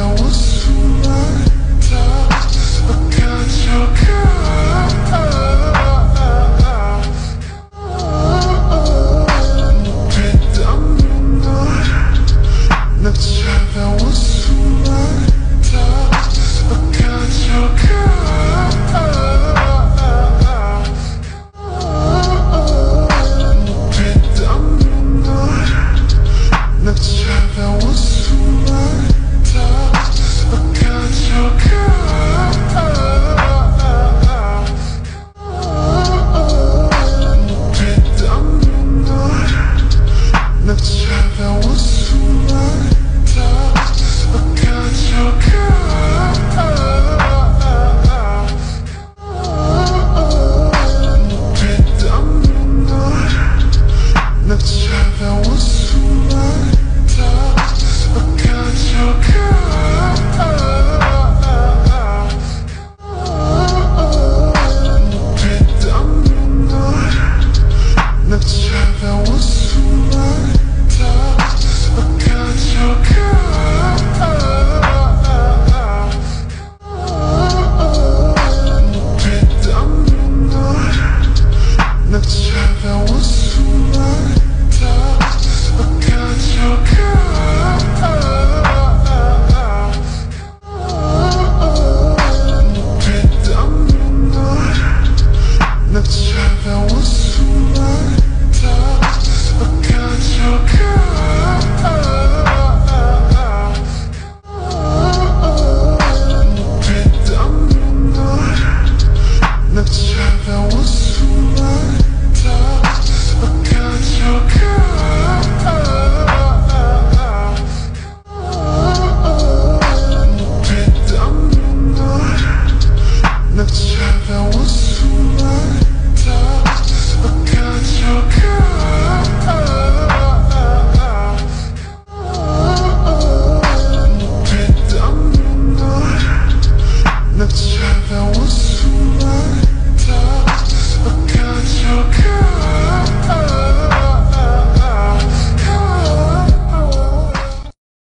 know what's right you